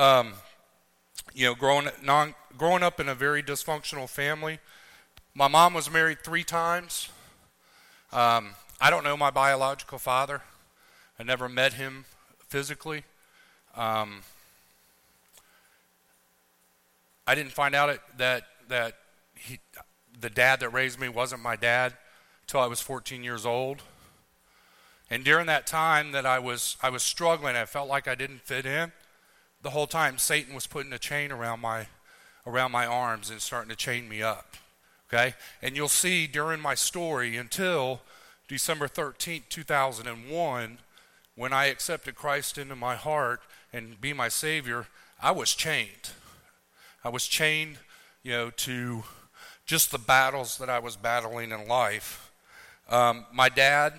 Um, you know, growing non, growing up in a very dysfunctional family. My mom was married three times. Um, I don't know my biological father. I never met him physically. Um, I didn't find out it, that that he, the dad that raised me wasn't my dad until I was 14 years old. And during that time that I was I was struggling, I felt like I didn't fit in. The whole time Satan was putting a chain around my around my arms and starting to chain me up. Okay? And you'll see during my story until December 13th, 2001, when I accepted Christ into my heart and be my Savior, I was chained. I was chained, you know, to just the battles that I was battling in life. Um, my dad,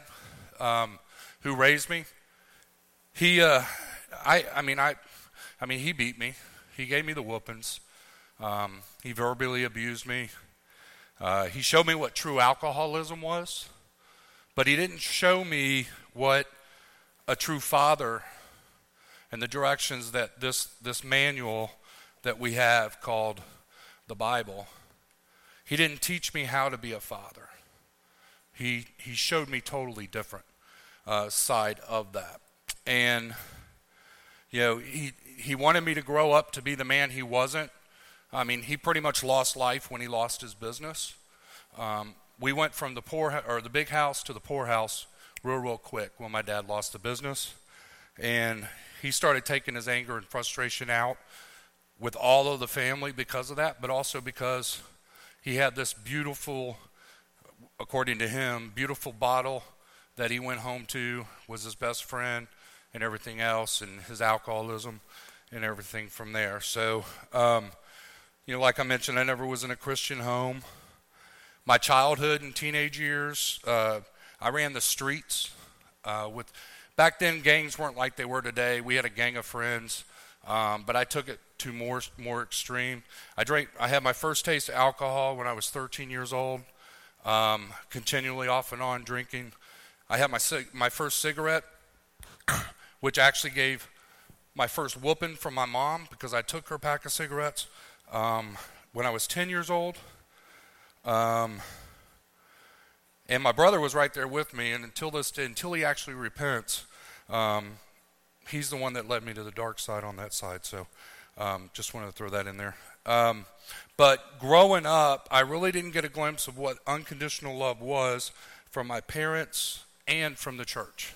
um, who raised me, he, uh, I, I mean, I, I mean, he beat me. He gave me the whoopings. Um, he verbally abused me. Uh, he showed me what true alcoholism was, but he didn't show me what a true father and the directions that this, this manual that we have called the Bible. He didn't teach me how to be a father. He, he showed me totally different uh, side of that. And, you know, he, he wanted me to grow up to be the man he wasn't. I mean, he pretty much lost life when he lost his business. Um, we went from the poor or the big house to the poor house real, real quick when my dad lost the business, and he started taking his anger and frustration out with all of the family because of that, but also because he had this beautiful, according to him, beautiful bottle that he went home to was his best friend and everything else, and his alcoholism and everything from there. So. Um, you know, like I mentioned, I never was in a Christian home. My childhood and teenage years, uh, I ran the streets uh, with. Back then, gangs weren't like they were today. We had a gang of friends, um, but I took it to more more extreme. I drank. I had my first taste of alcohol when I was 13 years old. Um, continually off and on drinking. I had my my first cigarette, which actually gave my first whooping from my mom because I took her pack of cigarettes um, when I was 10 years old. Um, and my brother was right there with me, and until this until he actually repents, um, he's the one that led me to the dark side on that side. So, um, just wanted to throw that in there. Um, but growing up, I really didn't get a glimpse of what unconditional love was from my parents and from the church.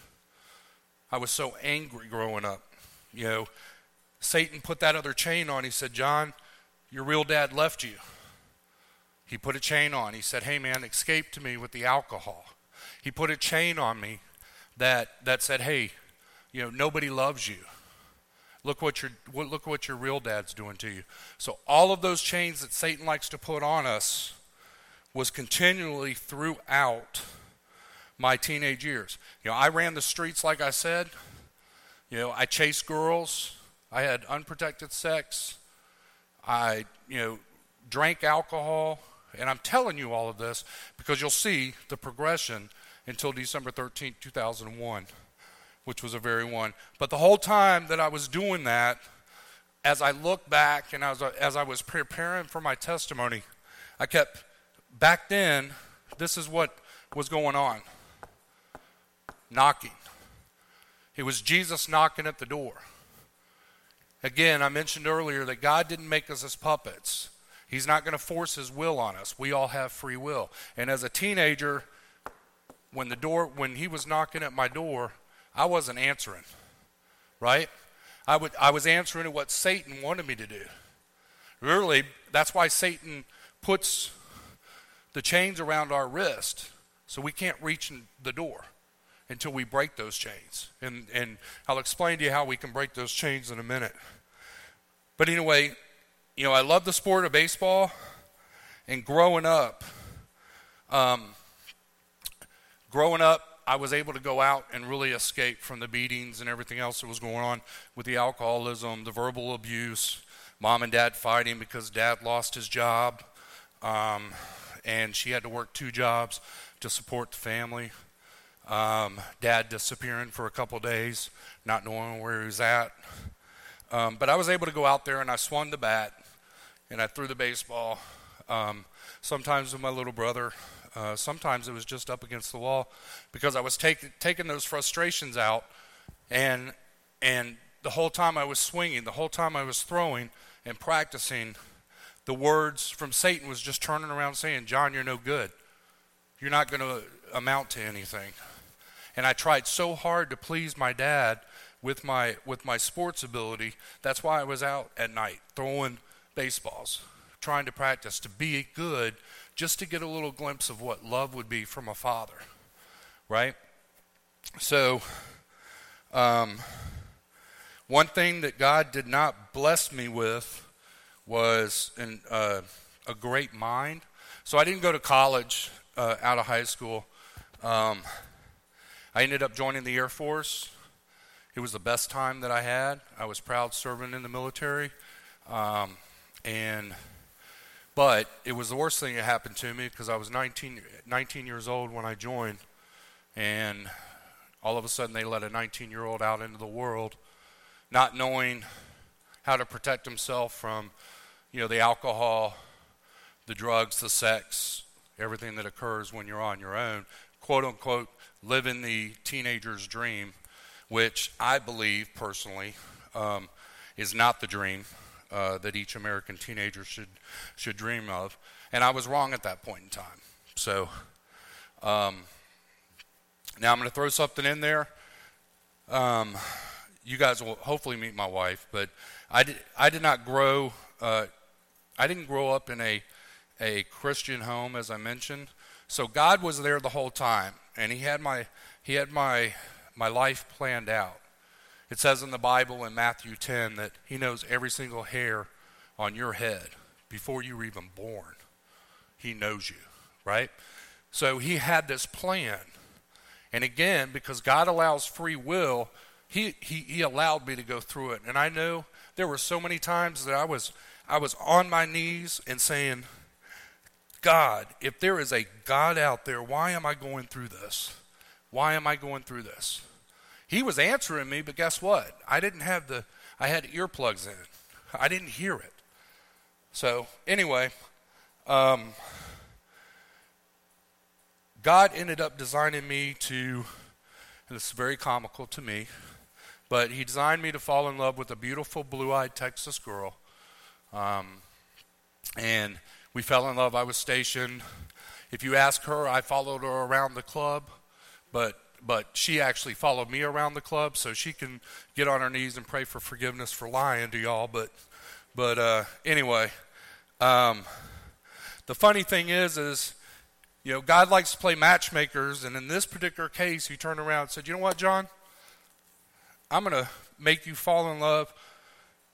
I was so angry growing up. You know, Satan put that other chain on. He said, John, your real dad left you. He put a chain on. He said, Hey, man, escape to me with the alcohol. He put a chain on me that, that said, Hey, you know, nobody loves you. Look what, your, look what your real dad's doing to you. So, all of those chains that Satan likes to put on us was continually throughout my teenage years. You know, I ran the streets, like I said. You know, I chased girls. I had unprotected sex. I, you know, drank alcohol, and I'm telling you all of this because you'll see the progression until December 13, 2001, which was a very one. But the whole time that I was doing that, as I look back and as I, as I was preparing for my testimony, I kept, back then, this is what was going on knocking. It was Jesus knocking at the door. Again, I mentioned earlier that God didn't make us as puppets. He's not going to force his will on us. We all have free will. And as a teenager, when the door when he was knocking at my door, I wasn't answering. Right? I would I was answering to what Satan wanted me to do. Really, that's why Satan puts the chains around our wrist so we can't reach the door until we break those chains. And, and I'll explain to you how we can break those chains in a minute. But anyway, you know, I love the sport of baseball. And growing up, um, growing up, I was able to go out and really escape from the beatings and everything else that was going on with the alcoholism, the verbal abuse, mom and dad fighting because dad lost his job, um, and she had to work two jobs to support the family. Um, dad disappearing for a couple days, not knowing where he was at. Um, but I was able to go out there and I swung the bat and I threw the baseball. Um, sometimes with my little brother, uh, sometimes it was just up against the wall because I was take, taking those frustrations out, and and the whole time I was swinging, the whole time I was throwing and practicing, the words from Satan was just turning around saying, "John, you're no good. You're not going to amount to anything." And I tried so hard to please my dad with my with my sports ability. That's why I was out at night throwing baseballs, trying to practice to be good, just to get a little glimpse of what love would be from a father, right? So, um, one thing that God did not bless me with was an, uh, a great mind. So I didn't go to college uh, out of high school. Um, I ended up joining the Air Force. It was the best time that I had. I was proud serving in the military. Um, and but it was the worst thing that happened to me because I was 19, 19 years old when I joined, and all of a sudden they let a 19 year old out into the world, not knowing how to protect himself from, you know, the alcohol, the drugs, the sex, everything that occurs when you're on your own, quote unquote, living the teenager's dream, which I believe personally um, is not the dream uh, that each American teenager should should dream of. And I was wrong at that point in time. So um, now I'm going to throw something in there. Um, you guys will hopefully meet my wife, but I did, I did not grow. Uh, I didn't grow up in a a Christian home, as I mentioned. So God was there the whole time, and He had my He had my my life planned out. It says in the Bible in Matthew 10 that He knows every single hair on your head before you were even born. He knows you, right? So He had this plan. And again, because God allows free will, he, he, he allowed me to go through it. And I know there were so many times that I was, I was on my knees and saying, God, if there is a God out there, why am I going through this? Why am I going through this? He was answering me, but guess what? I didn't have the, I had earplugs in. I didn't hear it. So, anyway, um, God ended up designing me to, and it's very comical to me, but He designed me to fall in love with a beautiful blue eyed Texas girl. Um, and we fell in love. I was stationed. If you ask her, I followed her around the club, but but she actually followed me around the club so she can get on her knees and pray for forgiveness for lying to y'all. But, but uh, anyway, um, the funny thing is, is you know, God likes to play matchmakers, and in this particular case, he turned around and said, "You know what, John? I'm going to make you fall in love."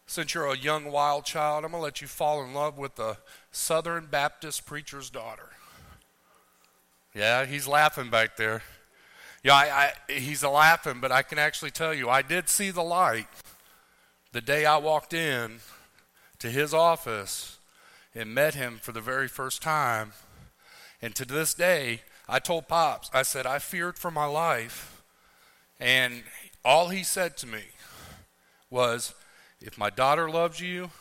Since you're a young wild child, I'm going to let you fall in love with the Southern Baptist preacher's daughter. Yeah, he's laughing back there. Yeah, I, I, he's laughing, but I can actually tell you, I did see the light the day I walked in to his office and met him for the very first time. And to this day, I told Pops, I said, I feared for my life. And all he said to me was, if my daughter loves you,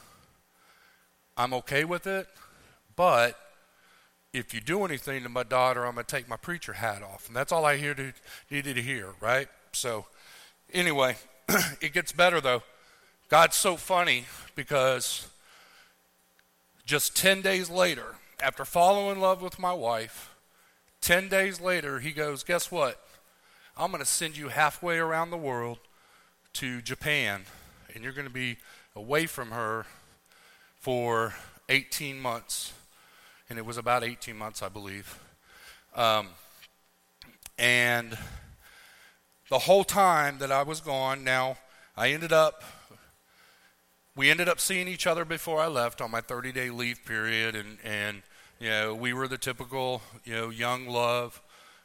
I'm okay with it, but if you do anything to my daughter, I'm going to take my preacher hat off. And that's all I hear to, needed to hear, right? So, anyway, it gets better though. God's so funny because just 10 days later, after falling in love with my wife, 10 days later, he goes, Guess what? I'm going to send you halfway around the world to Japan, and you're going to be away from her for 18 months and it was about 18 months, I believe. Um, and the whole time that I was gone, now I ended up, we ended up seeing each other before I left on my 30 day leave period, and, and, you know, we were the typical, you know, young love,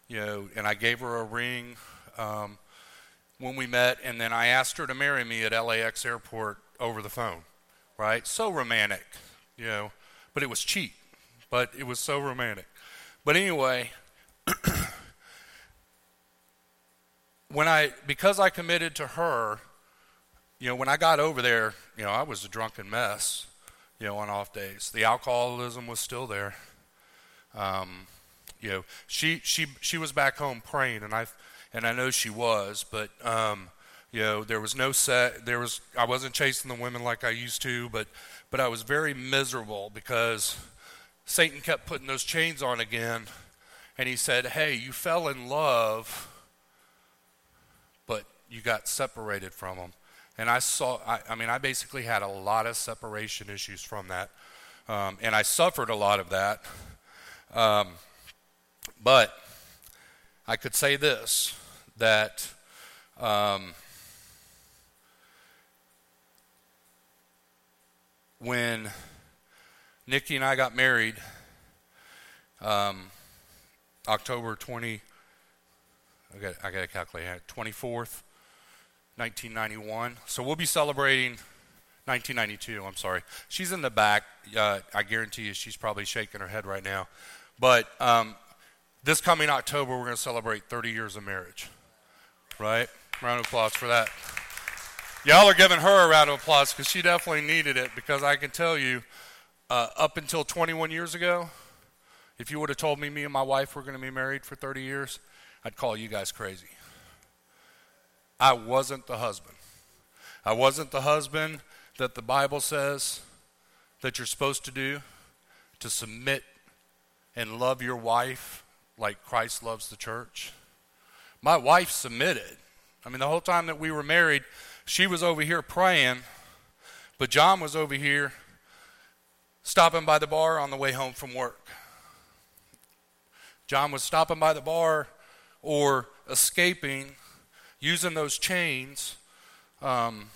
you know, and I gave her a ring um, when we met, and then I asked her to marry me at LAX airport over the phone, right? So romantic, you know, but it was cheap but it was so romantic. But anyway, when I because I committed to her, you know, when I got over there, you know, I was a drunken mess, you know, on off days. The alcoholism was still there. Um, you know, she she she was back home praying, and I and I know she was, but um, you know, there was no set. There was I wasn't chasing the women like I used to, but but I was very miserable because Satan kept putting those chains on again, and he said, "Hey, you fell in love, but you got separated from him." And I saw, I, I mean, I basically had a lot of separation issues from that, um, and I suffered a lot of that. Um, but I could say this that um, when Nikki and I got married, um, October 20, I got, I got to calculate, 24th, 1991. So we'll be celebrating 1992, I'm sorry. She's in the back. Uh, I guarantee you she's probably shaking her head right now. But um, this coming October, we're going to celebrate 30 years of marriage. Right? Round of applause for that. Y'all are giving her a round of applause because she definitely needed it. Because I can tell you, uh, up until 21 years ago, if you would have told me me and my wife were going to be married for 30 years, I'd call you guys crazy. I wasn't the husband. I wasn't the husband that the Bible says that you're supposed to do to submit and love your wife like Christ loves the church. My wife submitted. I mean, the whole time that we were married, she was over here praying, but John was over here stopping by the bar on the way home from work. John was stopping by the bar or escaping, using those chains, um,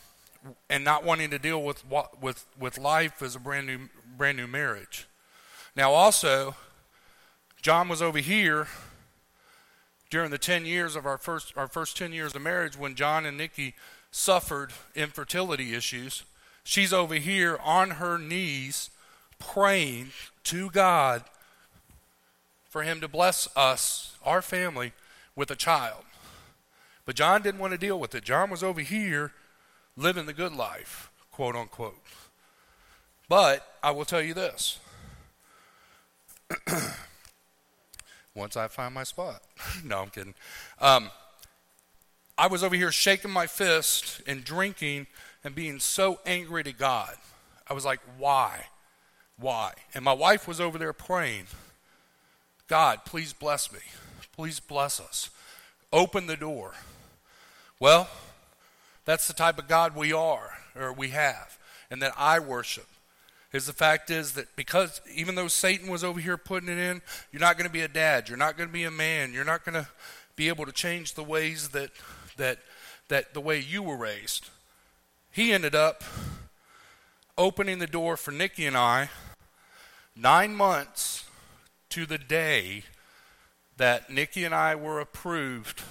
and not wanting to deal with with with life as a brand new brand new marriage. Now, also, John was over here during the 10 years of our first, our first 10 years of marriage when John and Nikki suffered infertility issues. She's over here on her knees praying to God for him to bless us, our family, with a child. But John didn't want to deal with it. John was over here living the good life, quote unquote. But I will tell you this once I find my spot. no, I'm kidding. Um, I was over here shaking my fist and drinking and being so angry to God. I was like, why? Why? And my wife was over there praying, God, please bless me. Please bless us. Open the door. Well, that's the type of God we are, or we have, and that I worship is the fact is that because even though Satan was over here putting it in, you're not going to be a dad, you're not going to be a man, you're not going to be able to change the ways that that that the way you were raised. He ended up opening the door for Nikki and I 9 months to the day that Nikki and I were approved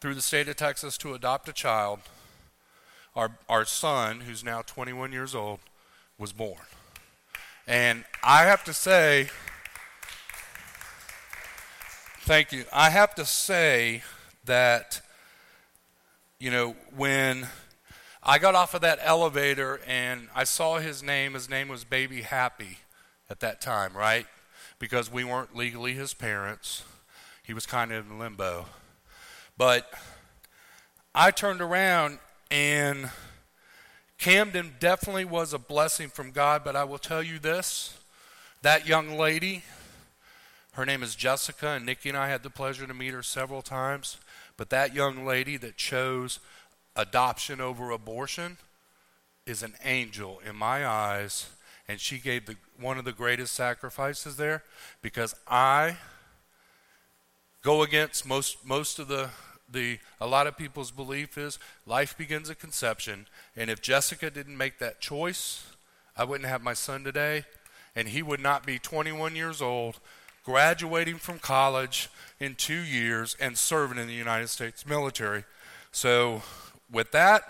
through the state of Texas to adopt a child. Our our son, who's now 21 years old, was born. And I have to say, thank you. I have to say that, you know, when I got off of that elevator and I saw his name, his name was Baby Happy at that time, right? Because we weren't legally his parents. He was kind of in limbo. But I turned around and Camden definitely was a blessing from God, but I will tell you this that young lady, her name is Jessica, and Nikki and I had the pleasure to meet her several times. But that young lady that chose adoption over abortion is an angel in my eyes, and she gave the, one of the greatest sacrifices there because I go against most most of the the a lot of people's belief is life begins at conception and if Jessica didn't make that choice I wouldn't have my son today and he would not be 21 years old graduating from college in 2 years and serving in the United States military so with that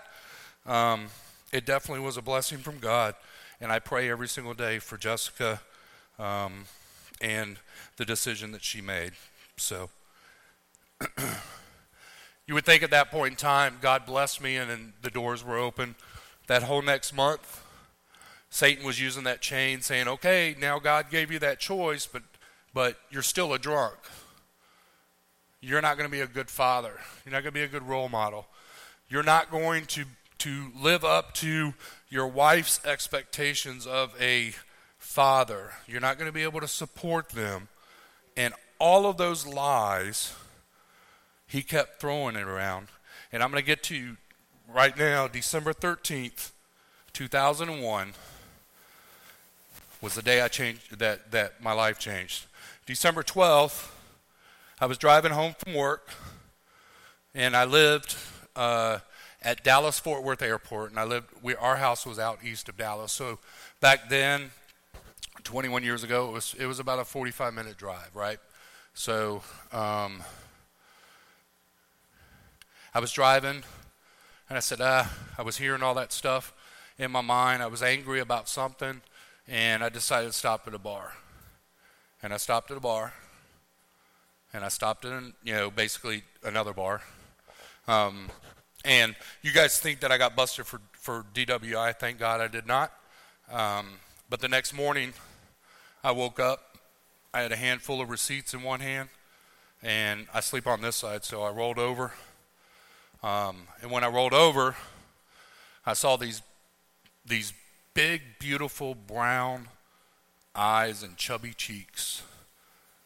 um, it definitely was a blessing from God and I pray every single day for Jessica um, and the decision that she made so You would think at that point in time, God blessed me and then the doors were open. That whole next month, Satan was using that chain saying, okay, now God gave you that choice, but, but you're still a drunk. You're not going to be a good father. You're not going to be a good role model. You're not going to, to live up to your wife's expectations of a father. You're not going to be able to support them. And all of those lies, he kept throwing it around. And I'm going to get to you right now, December 13th, 2001 was the day I changed that, that my life changed. December 12th, I was driving home from work, and I lived uh, at Dallas Fort Worth Airport, and I lived. We, our house was out east of Dallas, so back then, 21 years ago, it was it was about a 45 minute drive, right? So um, I was driving, and I said, ah, I was hearing all that stuff in my mind. I was angry about something, and I decided to stop at a bar. And I stopped at a bar, and I stopped in, you know, basically another bar. Um, and you guys think that I got busted for, for DWI. Thank God I did not. Um, but the next morning, I woke up. I had a handful of receipts in one hand, and I sleep on this side, so I rolled over. Um, and when I rolled over, I saw these these big, beautiful brown eyes and chubby cheeks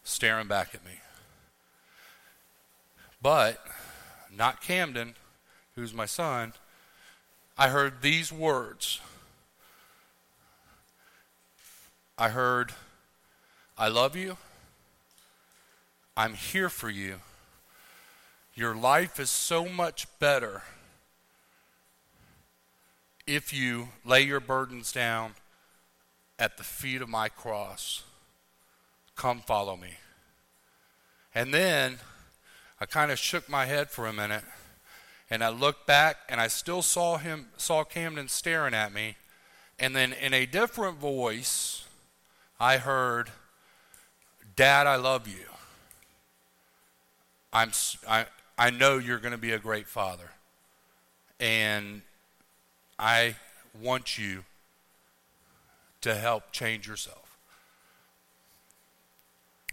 staring back at me. But not Camden, who's my son, I heard these words. I heard, I love you. I'm here for you. Your life is so much better if you lay your burdens down at the feet of my cross. Come follow me. And then I kind of shook my head for a minute and I looked back and I still saw him saw Camden staring at me and then in a different voice I heard Dad I love you. I'm I I know you're going to be a great father. And I want you to help change yourself.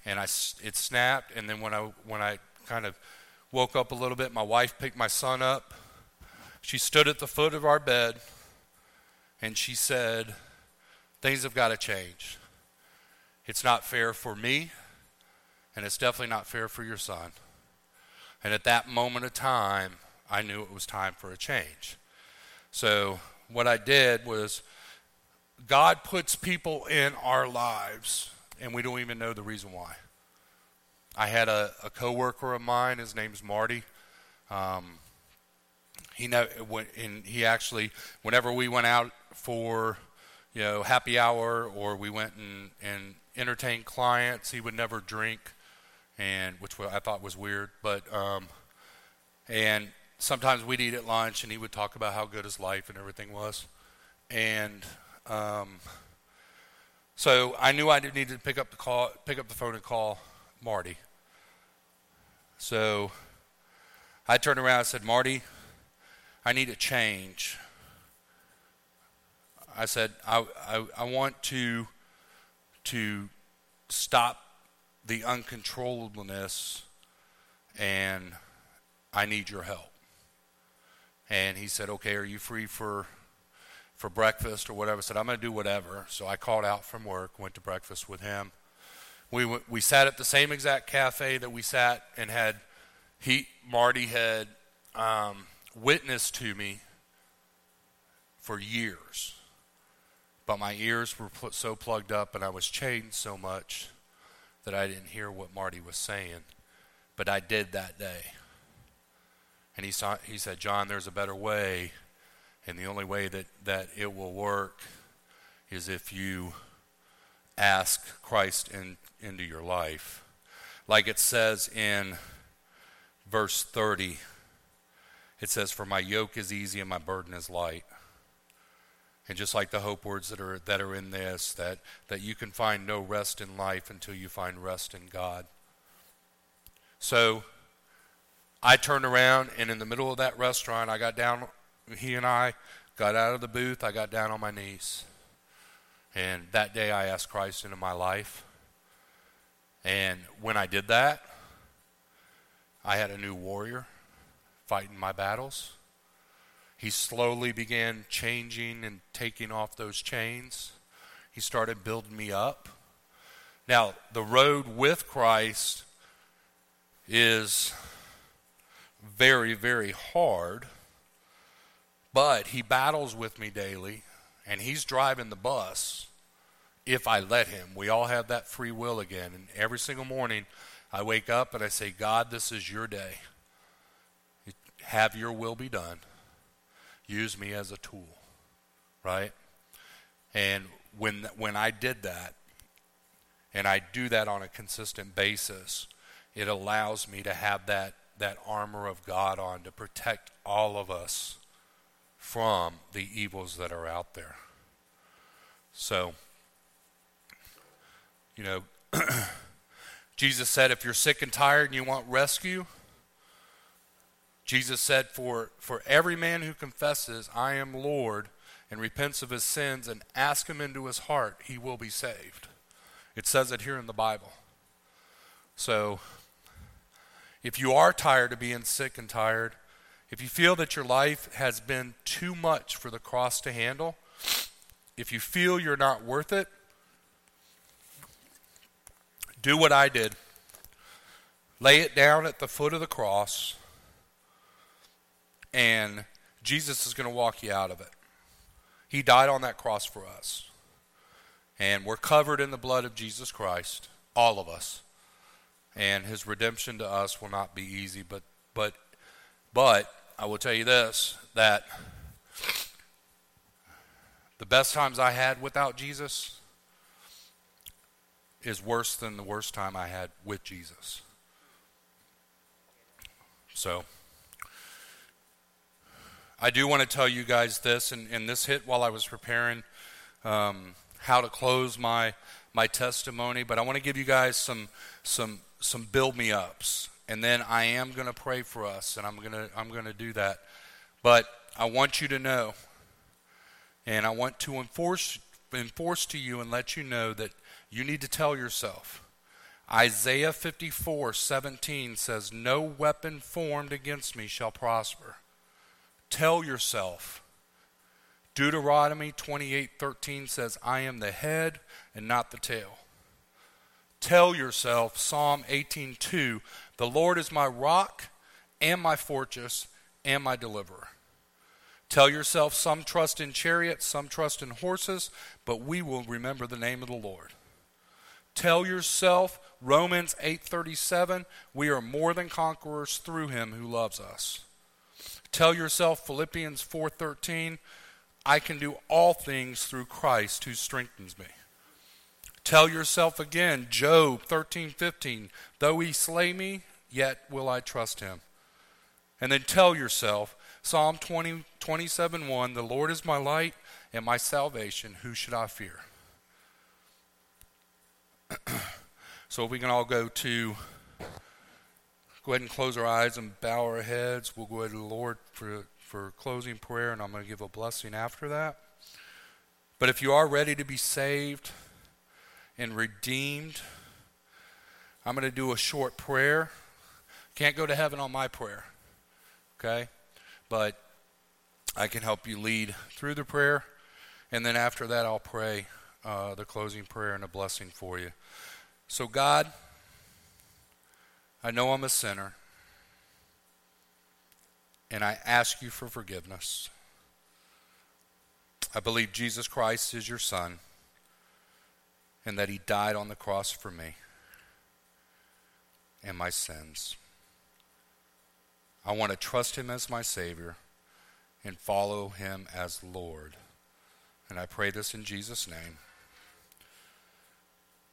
And I it snapped and then when I when I kind of woke up a little bit. My wife picked my son up. She stood at the foot of our bed and she said, Things have got to change. It's not fair for me, and it's definitely not fair for your son. And at that moment of time, I knew it was time for a change. So, what I did was, God puts people in our lives, and we don't even know the reason why. I had a, a coworker of mine. His name's Marty. Um, he know and he actually, whenever we went out for, you know, happy hour or we went and, and entertained clients, he would never drink, and which I thought was weird. But um, and sometimes we'd eat at lunch, and he would talk about how good his life and everything was, and um, so I knew I needed to pick up the call, pick up the phone and call Marty. So I turned around and said, Marty, I need a change. I said, I, I, I want to, to stop the uncontrollableness and I need your help. And he said, Okay, are you free for for breakfast or whatever? I said, I'm going to do whatever. So I called out from work, went to breakfast with him. We, we sat at the same exact cafe that we sat and had, he, Marty had um, witnessed to me for years. But my ears were put so plugged up and I was chained so much that I didn't hear what Marty was saying. But I did that day. And he, saw, he said, John, there's a better way. And the only way that, that it will work is if you ask Christ in, into your life. Like it says in verse 30, it says, For my yoke is easy and my burden is light. And just like the hope words that are, that are in this, that, that you can find no rest in life until you find rest in God. So, I turned around, and in the middle of that restaurant, I got down, he and I got out of the booth, I got down on my knees. And that day, I asked Christ into my life. And when I did that, I had a new warrior fighting my battles. He slowly began changing and taking off those chains. He started building me up. Now, the road with Christ is very, very hard, but he battles with me daily, and he's driving the bus if I let him. We all have that free will again, and every single morning I wake up and I say, God, this is your day. Have your will be done. Use me as a tool, right? And when when I did that, and I do that on a consistent basis, it allows me to have that that armor of God on to protect all of us from the evils that are out there. So, you know, Jesus said, if you're sick and tired and you want rescue, Jesus said, for, for every man who confesses, I am Lord, and repents of his sins and asks him into his heart, he will be saved. It says it here in the Bible. So, if you are tired of being sick and tired, if you feel that your life has been too much for the cross to handle, if you feel you're not worth it, do what I did. Lay it down at the foot of the cross, and Jesus is going to walk you out of it. He died on that cross for us. And we're covered in the blood of Jesus Christ, all of us and his redemption to us will not be easy but but but I will tell you this that the best times I had without Jesus is worse than the worst time I had with Jesus. So, I do want to tell you guys this, and, and this hit while I was preparing um, how to close my my testimony, but I want to give you guys some some some build me ups. And then I am going to pray for us, and I'm going to I'm going to do that. But I want you to know, and I want to enforce enforce to you and let you know that you need to tell yourself. Isaiah 54 17 says, No weapon formed against me shall prosper. Tell yourself. Deuteronomy 28 13 says, I am the head and not the tail. Tell yourself, Psalm 18:2, the Lord is my rock and my fortress and my deliverer. Tell yourself, some trust in chariots, some trust in horses, but we will remember the name of the Lord. Tell yourself, Romans 8:37, we are more than conquerors through him who loves us. Tell yourself, Philippians 4:13, I can do all things through Christ who strengthens me. Tell yourself again, Job 13, 15, though he slay me, yet will I trust him. And then tell yourself, Psalm 20, 27, 1, the Lord is my light and my salvation. Who should I fear? so if we can all go to, go ahead and close our eyes and bow our heads. We'll go ahead to the Lord for, for closing prayer, and I'm going to give a blessing after that. But if you are ready to be saved, and redeemed. I'm going to do a short prayer. Can't go to heaven on my prayer, okay? But I can help you lead through the prayer. And then after that, I'll pray uh, the closing prayer and a blessing for you. So, God, I know I'm a sinner, and I ask you for forgiveness. I believe Jesus Christ is your Son and that he died on the cross for me and my sins. I want to trust him as my Savior and follow him as Lord. And I pray this in Jesus' name.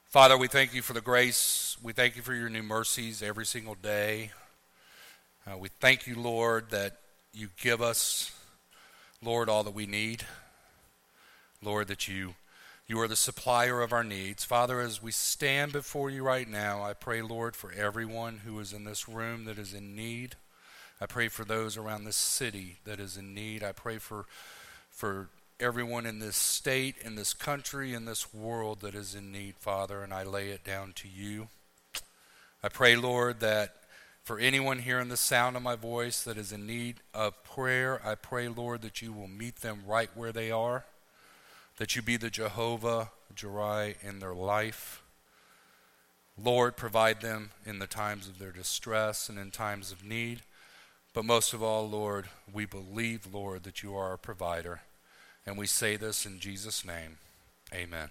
Father, we thank you for the grace. We thank you for your new mercies every single day. Uh, we thank you, Lord, that you give us, Lord, all that we need. Lord, that you you are the supplier of our needs. Father, as we stand before you right now, I pray, Lord, for everyone who is in this room that is in need. I pray for those around this city that is in need. I pray for for everyone in this state, in this country, in this world that is in need, Father, and I lay it down to you. I pray, Lord, that for anyone hearing the sound of my voice that is in need of prayer, I pray, Lord, that you will meet them right where they are, that you be the Jehovah Jireh in their life. Lord, provide them in the times of their distress and in times of need. But most of all, Lord, we believe, Lord, that you are our provider. And we say this in Jesus' name. Amen.